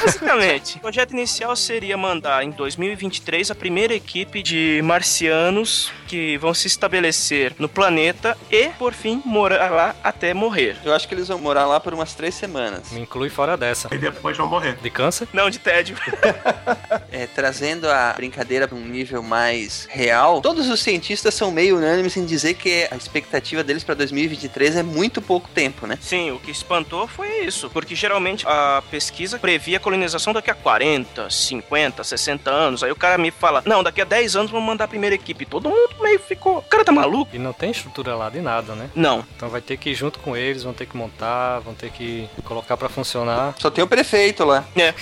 basicamente, o projeto inicial seria mandar em 2023 a primeira equipe de marcianos que vão se estabelecer no planeta e, por fim, morar lá até morrer. Eu acho que eles vão morar lá por umas três semanas. Me inclui fora dessa. E depois vão morrer. De câncer? Não, de tédio. É, trazendo a brincadeira para um nível mais real, todos os cientistas são meio unânimes em dizer que a expectativa deles para 2023 é muito pouco tempo, né? Sim, o que espantou foi isso, porque geralmente a pesquisa previa a colonização daqui a 40, 50, 60 anos. Aí o cara me fala: "Não, daqui a 10 anos vamos mandar a primeira equipe". Todo mundo meio ficou, o cara tá maluco? E não tem estrutura lá de nada, né? Não. Então vai ter que ir junto com eles, vão ter que montar, vão ter que colocar pra funcionar. Só tem o prefeito lá. É.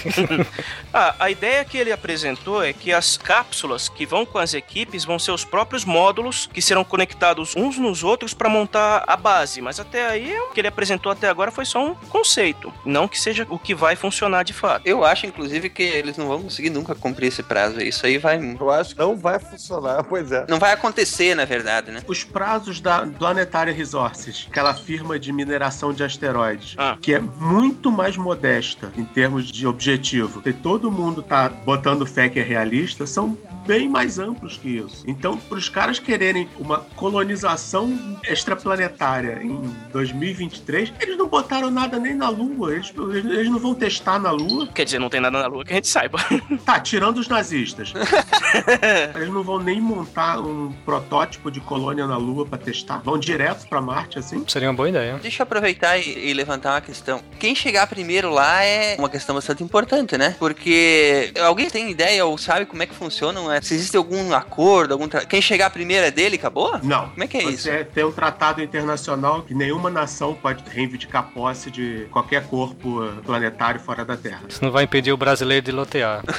ah, a ideia que ele apresentou é que as cápsulas que vão com as equipes vão ser os próprios módulos que serão conectados uns nos outros para montar a base. Mas até aí, o que ele apresentou até agora foi só um conceito, não que seja o que vai funcionar de fato. Eu acho, inclusive, que eles não vão conseguir nunca cumprir esse prazo. Isso aí vai. Eu acho que não vai funcionar, pois é. Não vai acontecer, na verdade, né? Os prazos da Planetary Resources, aquela firma de mineração de asteroides, Ah. que é muito mais modesta em termos de objetivo, e todo mundo tá botando fé que é realista, são bem mais amplos que isso. Então, para os caras quererem uma colonização extraplanetária em 2023, eles não botaram nada nem na Lua. Eles, eles não vão testar na Lua. Quer dizer, não tem nada na Lua que a gente saiba. Tá, tirando os nazistas. Eles não vão nem montar um protótipo de colônia na Lua pra testar. Vão direto pra Marte, assim. Seria uma boa ideia. Deixa eu aproveitar e, e levantar uma questão. Quem chegar primeiro lá é uma questão bastante importante, né? Porque alguém tem ideia ou sabe como é que funciona? Né? Se existe algum acordo, algum tra... quem chegar primeiro é dele, acabou? Não. Como é que é isso? Você tem um tratado internacional que nenhuma nação pode reivindicar posse de qualquer corpo planetário fora da Terra. Isso não vai impedir o brasileiro de lotear.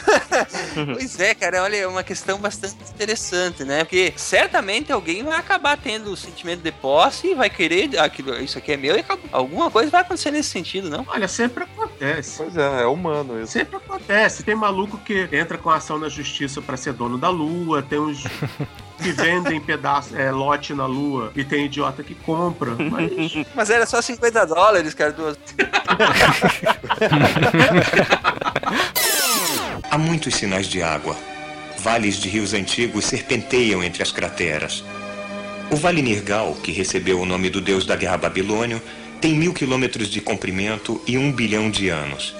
Pois é, cara, olha, é uma questão bastante interessante, né? Porque certamente alguém vai acabar tendo o sentimento de posse e vai querer aquilo, isso aqui é meu e acabou. alguma coisa vai acontecer nesse sentido, não? Olha, sempre acontece. Pois é, é humano isso. Sempre acontece. Tem maluco que entra com ação na justiça pra ser dono da Lua, tem uns que vendem pedaço, é, lote na Lua e tem idiota que compra. Mas Mas era só 50 dólares, cara, duas. Há muitos sinais de água. Vales de rios antigos serpenteiam entre as crateras. O Vale Nirgal, que recebeu o nome do deus da guerra babilônio, tem mil quilômetros de comprimento e um bilhão de anos.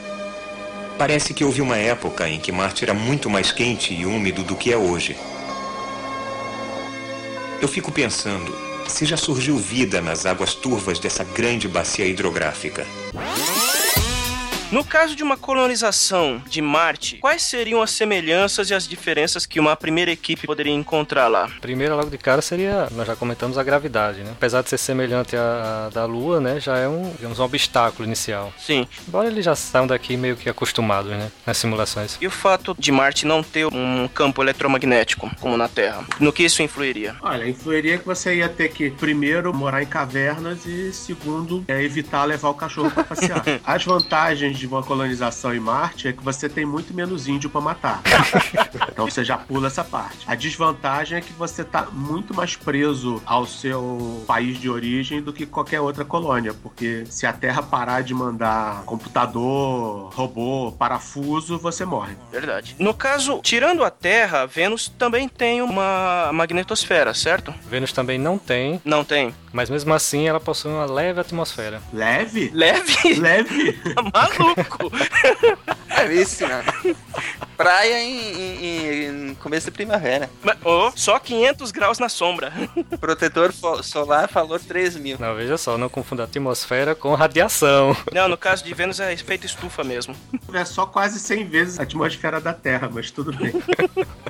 Parece que houve uma época em que Marte era muito mais quente e úmido do que é hoje. Eu fico pensando se já surgiu vida nas águas turvas dessa grande bacia hidrográfica. No caso de uma colonização de Marte, quais seriam as semelhanças e as diferenças que uma primeira equipe poderia encontrar lá? Primeiro, logo de cara, seria, nós já comentamos a gravidade, né? Apesar de ser semelhante à, da Lua, né? Já é um, digamos, um obstáculo inicial. Sim. Embora eles já saiam daqui meio que acostumados, né? Nas simulações. E o fato de Marte não ter um campo eletromagnético, como na Terra? No que isso influiria? Olha, influiria que você ia ter que, primeiro, morar em cavernas e, segundo, é, evitar levar o cachorro pra passear. As vantagens de uma colonização em Marte é que você tem muito menos índio pra matar. então você já pula essa parte. A desvantagem é que você tá muito mais preso ao seu país de origem do que qualquer outra colônia, porque se a Terra parar de mandar computador, robô, parafuso, você morre. Verdade. No caso, tirando a Terra, Vênus também tem uma magnetosfera, certo? Vênus também não tem, Não tem. mas mesmo assim ela possui uma leve atmosfera. Leve? Leve? Leve? Tá Maluco! É isso, né? Praia em, em- em começo de primavera. Mas, oh, só 500 graus na sombra. Protetor solar falou 3 mil. Não, veja só, não confunda atmosfera com radiação. Não, no caso de Vênus é efeito estufa mesmo. É só quase 100 vezes a atmosfera da Terra, mas tudo bem.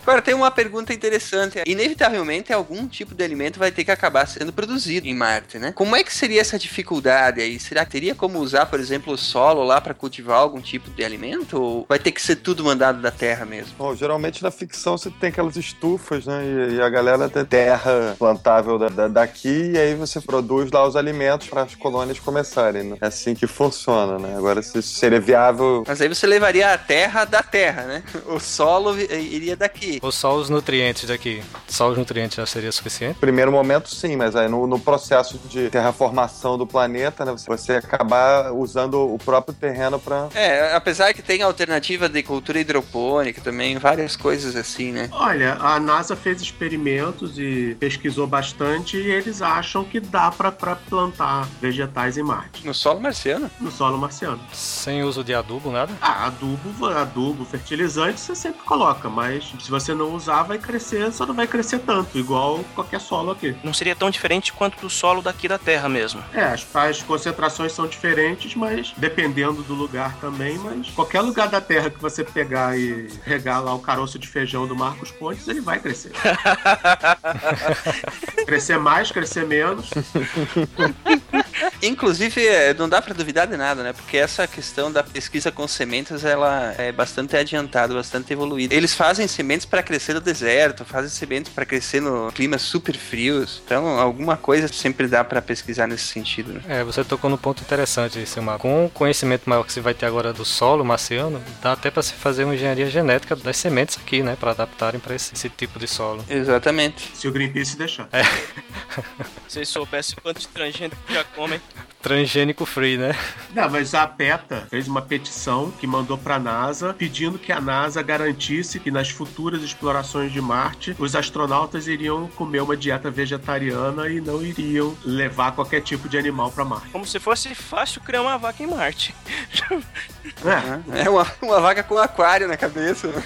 Agora tem uma pergunta interessante. Inevitavelmente algum tipo de alimento vai ter que acabar sendo produzido em Marte, né? Como é que seria essa dificuldade aí? Será que teria como usar, por exemplo, o solo lá para cultivar algum tipo de alimento? Ou vai ter que ser tudo mandado da Terra mesmo? Bom, geralmente na ficção você tem aquelas estufas, né? E, e a galera tem terra plantável da- da- daqui e aí você produz lá os alimentos para as colônias começarem, né? É assim que funciona, né? Agora, se isso seria viável. Mas aí você levaria a terra da Terra, né? O solo vi- iria daqui. Ou só os nutrientes daqui. Só os nutrientes já seria suficiente? No primeiro momento, sim, mas aí no, no processo de terraformação do planeta, né? Você, você acabar usando o próprio terreno para É, apesar que tem alternativa de cultura hidropônica também, várias coisas assim, né? Olha, a NASA fez experimentos e pesquisou bastante e eles acham que dá pra pra plantar vegetais em Marte, No solo marciano. no solo marciano. Sem uso de adubo, nada? Ah, adubo, adubo, fertilizante você sempre coloca, mas se você não usar, vai crescer, só não vai crescer tanto, igual qualquer solo aqui. Não seria tão diferente quanto do solo daqui da Terra mesmo. É, as, as concentrações são diferentes, mas dependendo do lugar também, mas qualquer lugar da Terra que você pegar e regar lá o caroço de feijão do Marcos Pontes, ele vai crescer. crescer mais, crescer menos. Inclusive, é, não dá pra duvidar de nada, né? Porque essa questão da pesquisa com sementes, ela é bastante adiantada, bastante evoluída. Eles fazem sementes pra crescer no deserto, fazem sementes pra crescer no climas super frios. Então, alguma coisa sempre dá pra pesquisar nesse sentido, né? É, você tocou no ponto interessante, Silmar. Com o conhecimento maior que você vai ter agora do solo dá até pra se fazer uma engenharia genética das sementes aqui, né? Pra adaptarem pra esse, esse tipo de solo. Exatamente. Se o Greenpeace deixar. Se vocês soubessem quanto estrangeiro que já comem. Transgênico free, né? Não, mas a PETA fez uma petição que mandou pra NASA pedindo que a NASA garantisse que nas futuras explorações de Marte os astronautas iriam comer uma dieta vegetariana e não iriam levar qualquer tipo de animal pra Marte. Como se fosse fácil criar uma vaca em Marte. É, É uma, uma vaca com aquário na cabeça.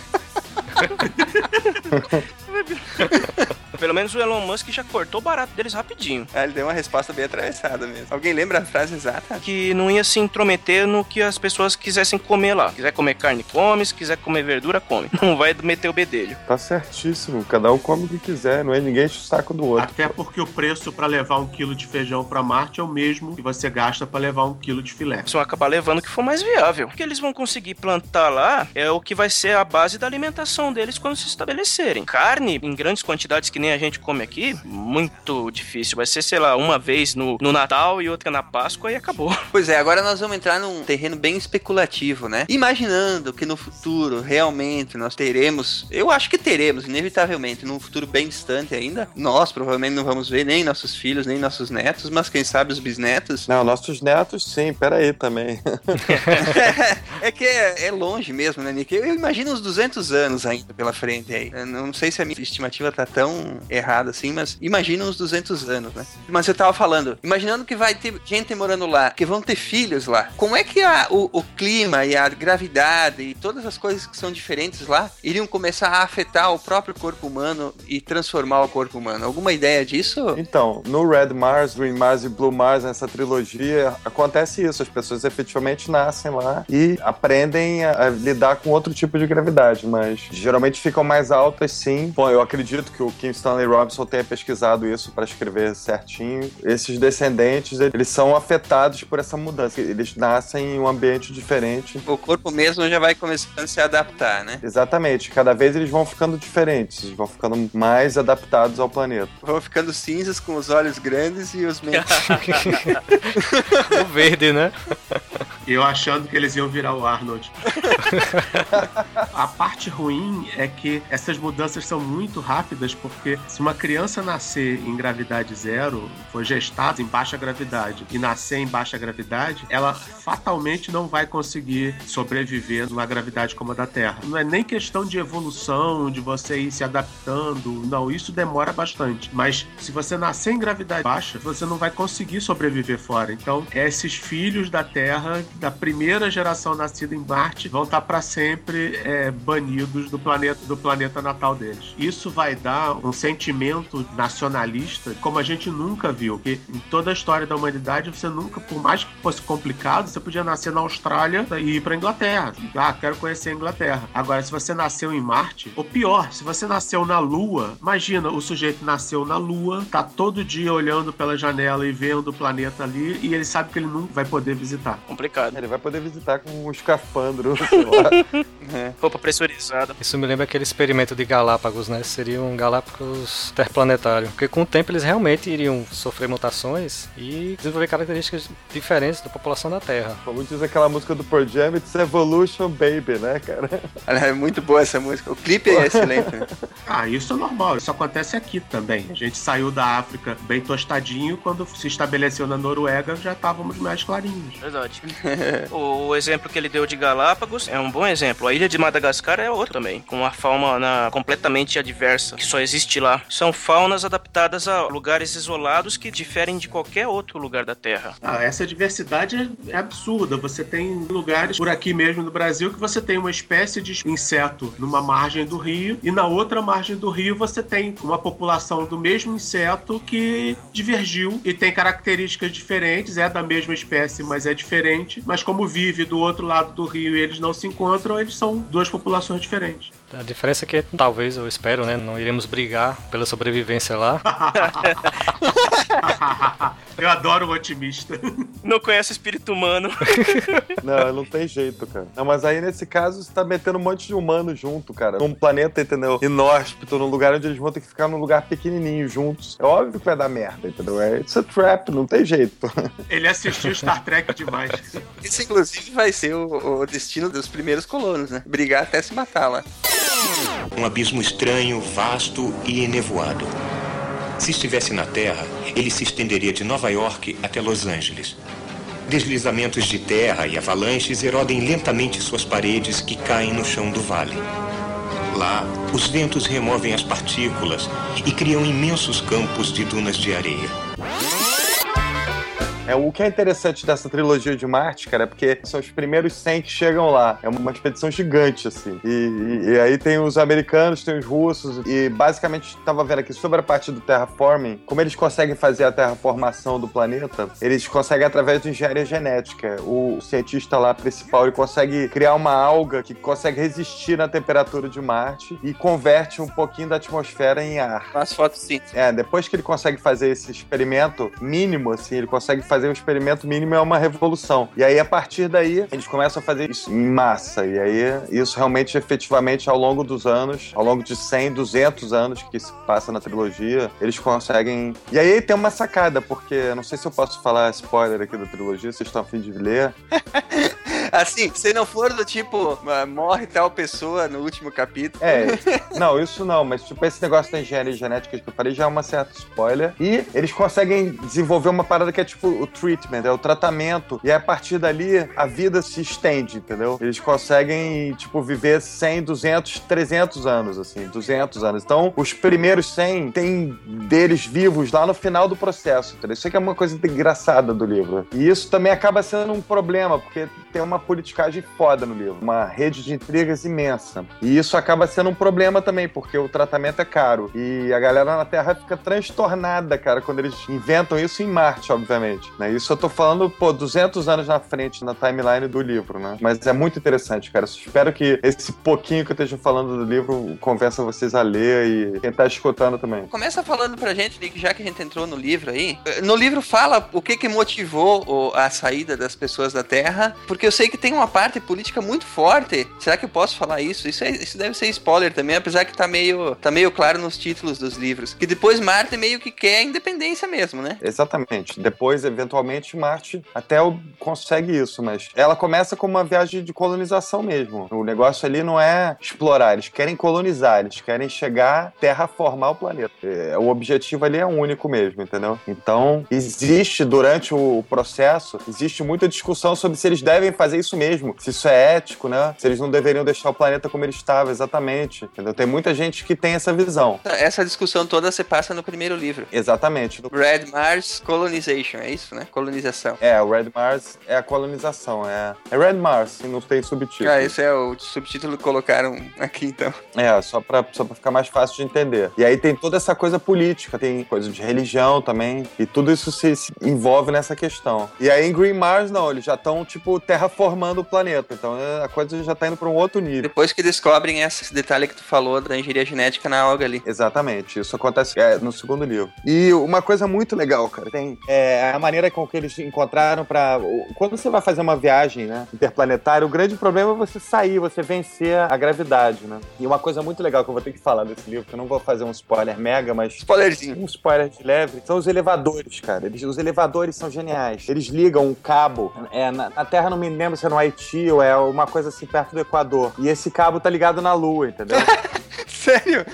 Pelo menos o Elon Musk já cortou o barato deles rapidinho. Ah, ele deu uma resposta bem atravessada mesmo. Alguém lembra a frase exata? Que não ia se intrometer no que as pessoas quisessem comer lá. Quiser comer carne, come. Se quiser comer verdura, come. Não vai meter o bedelho. Tá certíssimo. Cada um come o que quiser, não é ninguém enche o saco do outro. até porque o preço pra levar um quilo de feijão pra Marte é o mesmo que você gasta pra levar um quilo de filé. Eles vão acabar levando o que for mais viável. O que eles vão conseguir plantar lá é o que vai ser a base da alimentação deles quando se estabelecerem. Carne, em grandes quantidades que nem a gente come aqui, muito difícil. Vai ser, sei lá, uma vez no, no Natal e outra na Páscoa e acabou. Pois é, agora nós vamos entrar num terreno bem especulativo, né? Imaginando que no futuro realmente nós teremos, eu acho que teremos, inevitavelmente, num futuro bem distante ainda. Nós provavelmente não vamos ver nem nossos filhos, nem nossos netos, mas quem sabe os bisnetos. Não, nossos netos, sim, peraí também. é que é, é longe mesmo, né, Nick? Eu imagino uns 200 anos ainda pela frente aí. Eu não sei se a minha estimativa tá tão errada assim, mas imagina uns 200 anos, né? Mas eu tava falando, imaginando que vai ter gente morando lá, que vão ter filhos lá. Como é que a- o, o clima e a gravidade e todas as coisas que são diferentes lá iriam começar a afetar o próprio corpo humano e transformar o corpo humano? Alguma ideia disso? Então, no Red Mars, Green Mars e Blue Mars, nessa trilogia, acontece isso. As pessoas efetivamente nascem lá e aprendem a, a lidar com outro tipo de gravidade, mas geralmente ficam mais altas, sim. Bom, eu acredito que o Kim Stanley Robinson tenha pesquisado isso para escrever certinho. Esses descendentes, eles são afetados por essa mudança. Eles nascem em um ambiente diferente. O corpo mesmo já vai começando a se adaptar, né? Exatamente. Cada vez eles vão ficando diferentes, eles vão ficando mais adaptados ao planeta. Vão ficando cinzas com os olhos grandes e os mentes. o verde, né? Eu achando que eles iam virar o Arnold. a parte ruim é que essas mudanças são muito rápidas, porque se uma criança nascer em gravidade zero, for gestada em baixa gravidade e nascer em baixa gravidade, ela fatalmente não vai conseguir sobreviver numa gravidade como a da Terra. Não é nem questão de evolução, de você ir se adaptando, não, isso demora bastante. Mas se você nascer em gravidade baixa, você não vai conseguir sobreviver fora. Então, esses filhos da Terra, da primeira geração nascida em Marte, vão estar para sempre é, banidos do planeta, do planeta natal deles. Isso vai dar um sentimento nacionalista como a gente nunca viu. Que em toda a história da humanidade, você nunca, por mais que fosse complicado, você podia nascer na Austrália e ir para Inglaterra. Ah, quero conhecer a Inglaterra. Agora, se você nasceu em Marte, ou pior, se você nasceu na Lua, imagina, o sujeito nasceu na Lua, tá todo dia olhando pela janela e vendo o planeta ali, e ele sabe que ele nunca vai poder visitar. Complicado. Ele vai poder visitar com um escafandro, sei lá. Roupa pressurizada. Isso me lembra aquele experimento de Galápagos, né? Seria um Galápagos interplanetário. Porque com o tempo eles realmente iriam sofrer mutações e desenvolver características diferentes da população da Terra. Como diz aquela música do Pearl Jam, it's Evolution Baby, né, cara? É muito boa essa música. O clipe é excelente. né? Ah, isso é normal. Isso acontece aqui também. A gente saiu da África bem tostadinho, quando se estabeleceu na Noruega, já estávamos mais clarinhos. Verdade. o exemplo que ele deu de Galápagos é um bom exemplo. A ilha de Madagascar é outro também, com uma fauna completamente adversa, que só existe lá. São faunas adaptadas a lugares isolados que diferem de qualquer outro lugar da Terra. Ah, essa diversidade é absurda. Você tem lugares por aqui mesmo no Brasil que você tem uma espécie de inseto numa margem do rio e na outra margem do rio você tem uma população do mesmo inseto que divergiu e tem características diferentes, é da mesma espécie, mas é diferente. Mas como vive do outro lado do rio e eles não se encontram, eles são duas populações diferentes. A diferença é que talvez, eu espero, né? Não iremos brigar pela sobrevivência lá. Eu adoro o otimista. Não conhece o espírito humano. Não, não tem jeito, cara. Não, mas aí nesse caso você tá metendo um monte de humano junto, cara. Num planeta, entendeu? Inóspito, num lugar onde eles vão ter que ficar num lugar pequenininho juntos. É óbvio que vai dar merda, entendeu? É, it's a trap, não tem jeito. Ele assistiu Star Trek demais. Isso, inclusive, vai ser o, o destino dos primeiros colonos, né? Brigar até se matar lá. Um abismo estranho, vasto e enevoado. Se estivesse na Terra, ele se estenderia de Nova York até Los Angeles. Deslizamentos de terra e avalanches erodem lentamente suas paredes que caem no chão do vale. Lá, os ventos removem as partículas e criam imensos campos de dunas de areia. É, o que é interessante dessa trilogia de Marte, cara, é porque são os primeiros 100 que chegam lá. É uma expedição gigante, assim. E, e- e aí tem os americanos, tem os russos, e basicamente estava vendo aqui sobre a parte do terraforming, como eles conseguem fazer a terraformação do planeta, eles conseguem através de engenharia genética. O cientista lá principal, ele consegue criar uma alga que consegue resistir na temperatura de Marte e converte um pouquinho da atmosfera em ar. As fotossíntese. É, depois que ele consegue fazer esse experimento mínimo, assim, ele consegue fazer um experimento mínimo, é uma revolução. E aí, a partir daí, eles começam a fazer isso em massa. E aí, isso realmente, efetivamente, ao longo dos anos, ao longo de 100, 200 anos que se passa na trilogia, eles conseguem... E aí tem uma sacada, porque, não sei se eu posso falar spoiler aqui da trilogia, vocês estão fim de ler. Assim, se não for do tipo, morre tal pessoa no último capítulo. É, não, isso não, mas tipo, esse negócio da engenharia genética que eu falei já é uma certa spoiler. E eles conseguem desenvolver uma parada que é tipo o treatment, é o tratamento. E a partir dali, a vida se estende, entendeu? Eles conseguem, tipo, viver 100, 200, 300 anos, assim, 200 anos. Então, os primeiros 100 tem deles vivos lá no final do processo, entendeu? Isso aqui é uma coisa engraçada do livro. E isso também acaba sendo um problema, porque tem uma politicagem foda no livro, uma rede de intrigas imensa. E isso acaba sendo um problema também, porque o tratamento é caro. E a galera na Terra fica transtornada, cara, quando eles inventam isso em Marte, obviamente. Né? Isso eu tô falando, pô, 200 anos na frente na timeline do livro, né? Mas é muito interessante, cara. Espero que esse pouquinho que eu esteja falando do livro convença vocês a ler e quem tá escutando também. Começa falando pra gente, Nick, já que a gente entrou no livro aí. No livro fala o que que motivou a saída das pessoas da Terra, porque eu sei que tem uma parte política muito forte. Será que eu posso falar isso? Isso, é- isso deve ser spoiler também, apesar que tá meio, tá meio claro nos títulos dos livros. Que depois Marte meio que quer a independência mesmo, né? Exatamente. Depois, eventualmente, Marte até consegue isso, mas ela começa com uma viagem de colonização mesmo. O negócio ali não é explorar, eles querem colonizar, eles querem chegar, terraformar o planeta. É, o objetivo ali é único mesmo, entendeu? Então, existe durante o processo, existe muita discussão sobre se eles devem fazer isso mesmo, se isso é ético, né? Se eles não deveriam deixar o planeta como ele estava, exatamente. Entendeu? Tem muita gente que tem essa visão. Essa discussão toda se passa no primeiro livro. Exatamente. Red Mars Colonization, é isso, né? Colonização. É, o Red Mars é a colonização, é, é Red Mars, e não tem subtítulo. Ah, esse é o subtítulo que colocaram aqui então. É, só pra, só pra ficar mais fácil de entender. E aí tem toda essa coisa política, tem coisa de religião também, e tudo isso se, se envolve nessa questão. E aí em Green Mars, não, eles já estão, tipo, terraformando o planeta, então é, a coisa já tá indo pra um outro nível. Depois que descobrem esse detalhe que tu falou da engenharia genética na alga ali. Exatamente, isso acontece é, no segundo livro. E uma coisa muito legal, cara, tem é, a maneira com que eles encontraram pra. o- Quando você vai fazer uma viagem, né, interplanetária, o grande problema é você sair, você vencer a gravidade, né? E uma coisa muito legal que eu vou ter que falar desse livro, que eu não vou fazer um spoiler mega, mas Spoilerzinho. um spoiler de leve, são os elevadores, cara. Eles- os elevadores são geniais. Eles ligam um cabo. É, na, na Terra, não me lembro se é no Haiti ou é uma coisa assim perto do Equador. E esse cabo tá ligado na Lua, entendeu? Sério?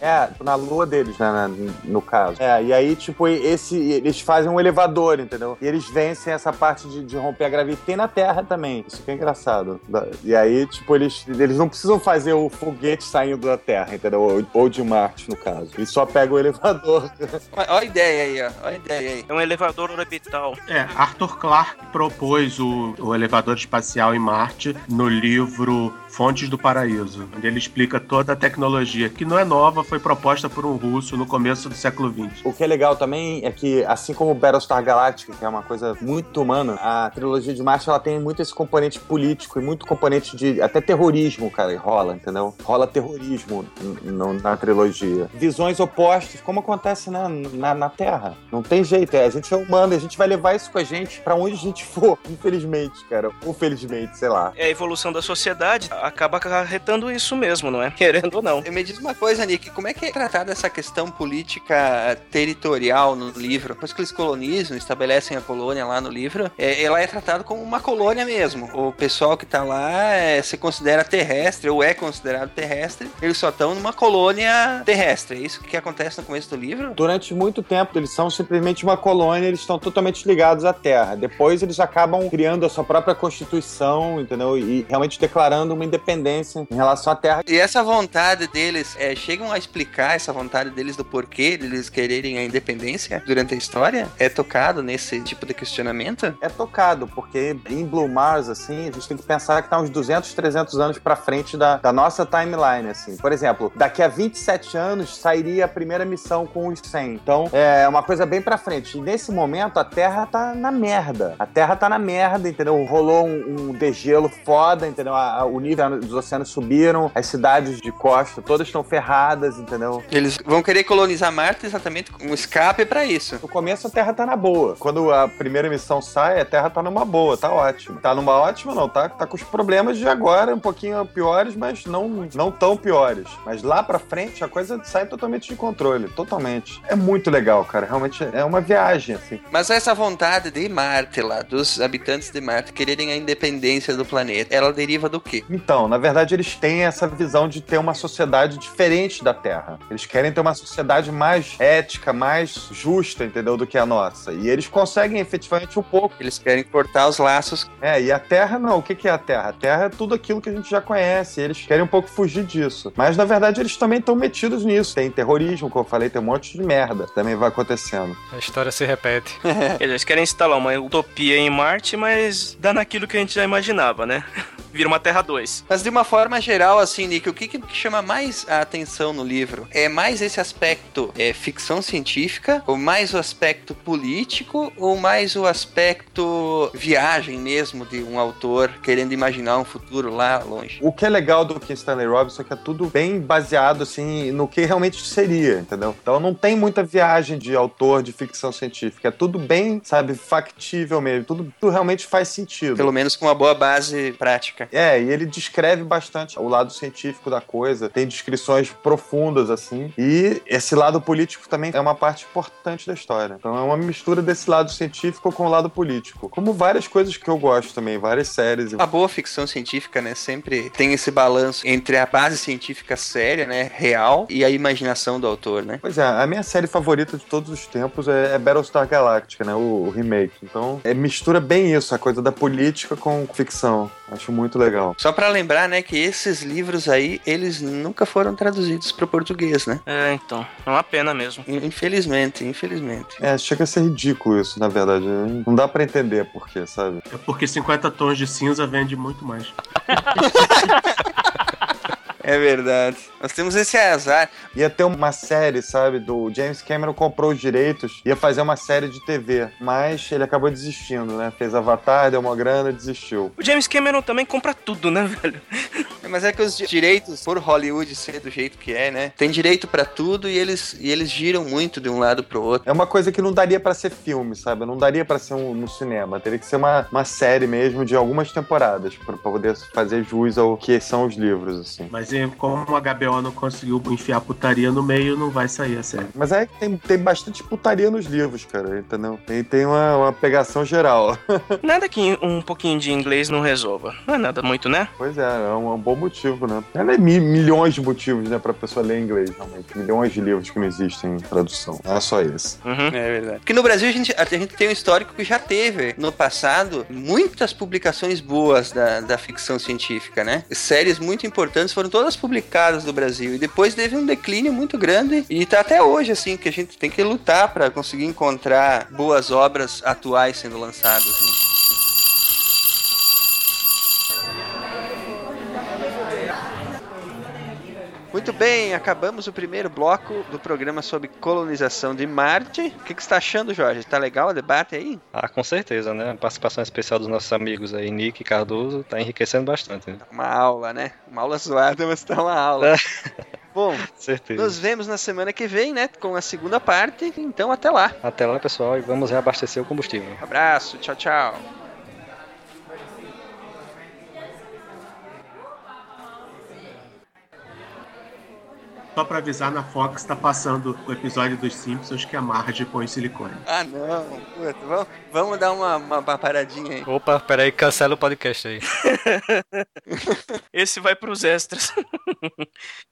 É, na lua deles, né, na- no caso. É, e aí, tipo, esse, eles fazem um elevador, entendeu? E eles vencem essa parte de, de romper a gravidade. Tem na Terra também. Isso que é engraçado. E aí, tipo, eles, eles não precisam fazer o foguete saindo da Terra, entendeu? Ou, ou de Marte, no caso. Eles só pegam o elevador. Olha a ideia aí, ó. Olha a ideia aí. É um elevador orbital. É, Arthur Clarke propôs o, o elevador espacial em Marte no livro Fontes do Paraíso, onde ele explica toda a tecnologia, que não é nova, foi proposta por um russo no começo do século XX. O que é legal também é que, assim como Battlestar Galactica, que é uma coisa muito humana, a trilogia de Marte ela tem muito esse componente político e muito componente de até terrorismo, cara, e rola, entendeu? Rola terrorismo na trilogia. Visões opostas, como acontece na, na, na Terra. Não tem jeito, é, a gente é humano, a gente vai levar isso com a gente pra onde a gente for, infelizmente, cara. Ou felizmente, sei lá. É a evolução da sociedade. Acaba acarretando isso mesmo, não é? Querendo ou não. Me diz uma coisa, Nick, como é que é tratada essa questão política territorial no livro? Depois que eles colonizam, estabelecem a colônia lá no livro, é, ela é tratada como uma colônia mesmo. O pessoal que tá lá é, se considera terrestre, ou é considerado terrestre, eles só estão numa colônia terrestre. É isso que acontece no começo do livro? Durante muito tempo, eles são simplesmente uma colônia, eles estão totalmente ligados à Terra. Depois, eles acabam criando a sua própria constituição, entendeu? E realmente declarando uma independência em relação à Terra. E essa vontade deles, é, chegam a explicar essa vontade deles do porquê deles quererem a independência durante a história? É tocado nesse tipo de questionamento? É tocado, porque em Blue Mars, assim, a gente tem que pensar que tá uns 200, 300 anos pra frente da, da nossa timeline, assim. Por exemplo, daqui a 27 anos sairia a primeira missão com os 100. Então, é uma coisa bem pra frente. E nesse momento, a Terra tá na merda. A Terra tá na merda, entendeu? Rolou um, um degelo foda, entendeu? A- a- o nível dos oceanos subiram, as cidades de costa todas estão ferradas, entendeu? Eles vão querer colonizar Marte exatamente com um escape pra isso. No começo a Terra tá na boa. Quando a primeira missão sai, a Terra tá numa boa, tá ótimo. Tá numa ótima, não, tá, tá com os problemas de agora, um pouquinho piores, mas não, não tão piores. Mas lá pra frente a coisa sai totalmente de controle, totalmente. É muito legal, cara. Realmente é uma viagem, assim. Mas essa vontade de Marte lá, dos habitantes de Marte quererem a independência do planeta, ela deriva do quê? Então, na verdade, eles têm essa visão de ter uma sociedade diferente da Terra. Eles querem ter uma sociedade mais ética, mais justa, entendeu? Do que a nossa. E eles conseguem efetivamente um pouco. Eles querem cortar os laços. É, e a Terra não. O que é a Terra? A Terra é tudo aquilo que a gente já conhece. Eles querem um pouco fugir disso. Mas, na verdade, eles também estão metidos nisso. Tem terrorismo, como eu falei, tem um monte de merda. Também vai acontecendo. A história se repete. Eles querem instalar uma utopia em Marte, mas dá naquilo que a gente já imaginava, né? Vira uma Terra 2. Mas de uma forma geral, assim, Nick, o que, que chama mais a atenção no livro? É mais esse aspecto é, ficção científica, ou mais o aspecto político, ou mais o aspecto viagem mesmo de um autor querendo imaginar um futuro lá longe? O que é legal do que Stanley Robinson é que é tudo bem baseado, assim, no que realmente seria, entendeu? Então não tem muita viagem de autor de ficção científica. É tudo bem, sabe, factível mesmo. Tudo, tudo realmente faz sentido. Pelo menos com uma boa base prática. É, e ele descreve bastante o lado científico da coisa, tem descrições profundas, assim, e esse lado político também é uma parte importante da história. Então é uma mistura desse lado científico com o lado político. Como várias coisas que eu gosto também, várias séries. A boa ficção científica, né, sempre tem esse balanço entre a base científica séria, né, real, e a imaginação do autor, né? Pois é, a minha série favorita de todos os tempos é, é Battlestar Galactica, né? O, o remake. Então, é, mistura bem isso, a coisa da política com ficção. Acho muito legal. Só pra lembrar, né, que esses livros aí, eles nunca foram traduzidos pro português, né? É, então. É uma pena mesmo. Infelizmente, infelizmente. É, chega a ser ridículo isso, na verdade. Não dá pra entender por quê, sabe? É porque 50 tons de cinza vende muito mais. É verdade. Nós temos esse azar. Ia ter uma série, sabe, do James Cameron comprou os direitos, ia fazer uma série de TV, mas ele acabou desistindo, né? Fez Avatar, deu uma grana, desistiu. O James Cameron também compra tudo, né, velho? Mas é que os direitos, por Hollywood ser do jeito que é, né? Tem direito pra tudo e eles, e eles giram muito de um lado pro outro. É uma coisa que não daria pra ser filme, sabe? Não daria pra ser um, no cinema. Teria que ser uma, uma série mesmo de algumas temporadas pra, pra poder fazer jus ao que são os livros, assim. Mas como a HBO não conseguiu enfiar putaria no meio, não vai sair a série. Mas é que tem, tem bastante putaria nos livros, cara, entendeu? Tem, tem uma, uma pegação geral. Nada que um pouquinho de inglês não resolva. Não é nada muito, né? Pois é, é um, é um bom motivo, né? Ela é mi- milhões de motivos, né, pra pessoa ler inglês, realmente. Milhões de livros que não existem em tradução. Não é só esse. Uhum. É verdade. Porque no Brasil a gente, a gente tem um histórico que já teve, no passado, muitas publicações boas da, da ficção científica, né? Séries muito importantes foram todas publicadas no Brasil. E depois teve um declínio muito grande. E tá até hoje, assim, que a gente tem que lutar pra conseguir encontrar boas obras atuais sendo lançadas. Né? Muito bem, acabamos o primeiro bloco do programa sobre colonização de Marte. O que, que você está achando, Jorge? Tá legal o debate aí? Ah, com certeza, né? A participação especial dos nossos amigos aí, Nick e Cardoso, tá enriquecendo bastante, né? Uma aula, né? Uma aula zoada, mas tá uma aula. Bom, Certeza. nos vemos na semana que vem, né? Com a segunda parte. Então, até lá. Até lá, pessoal, e vamos reabastecer o combustível. Abraço, tchau, tchau. Só pra avisar, na Fox tá passando o episódio dos Simpsons que a Marge põe silicone. Ah, não. Puta, vamos, vamos dar uma, uma, uma paradinha aí. Opa, peraí, cancela o podcast aí. Esse vai pros extras.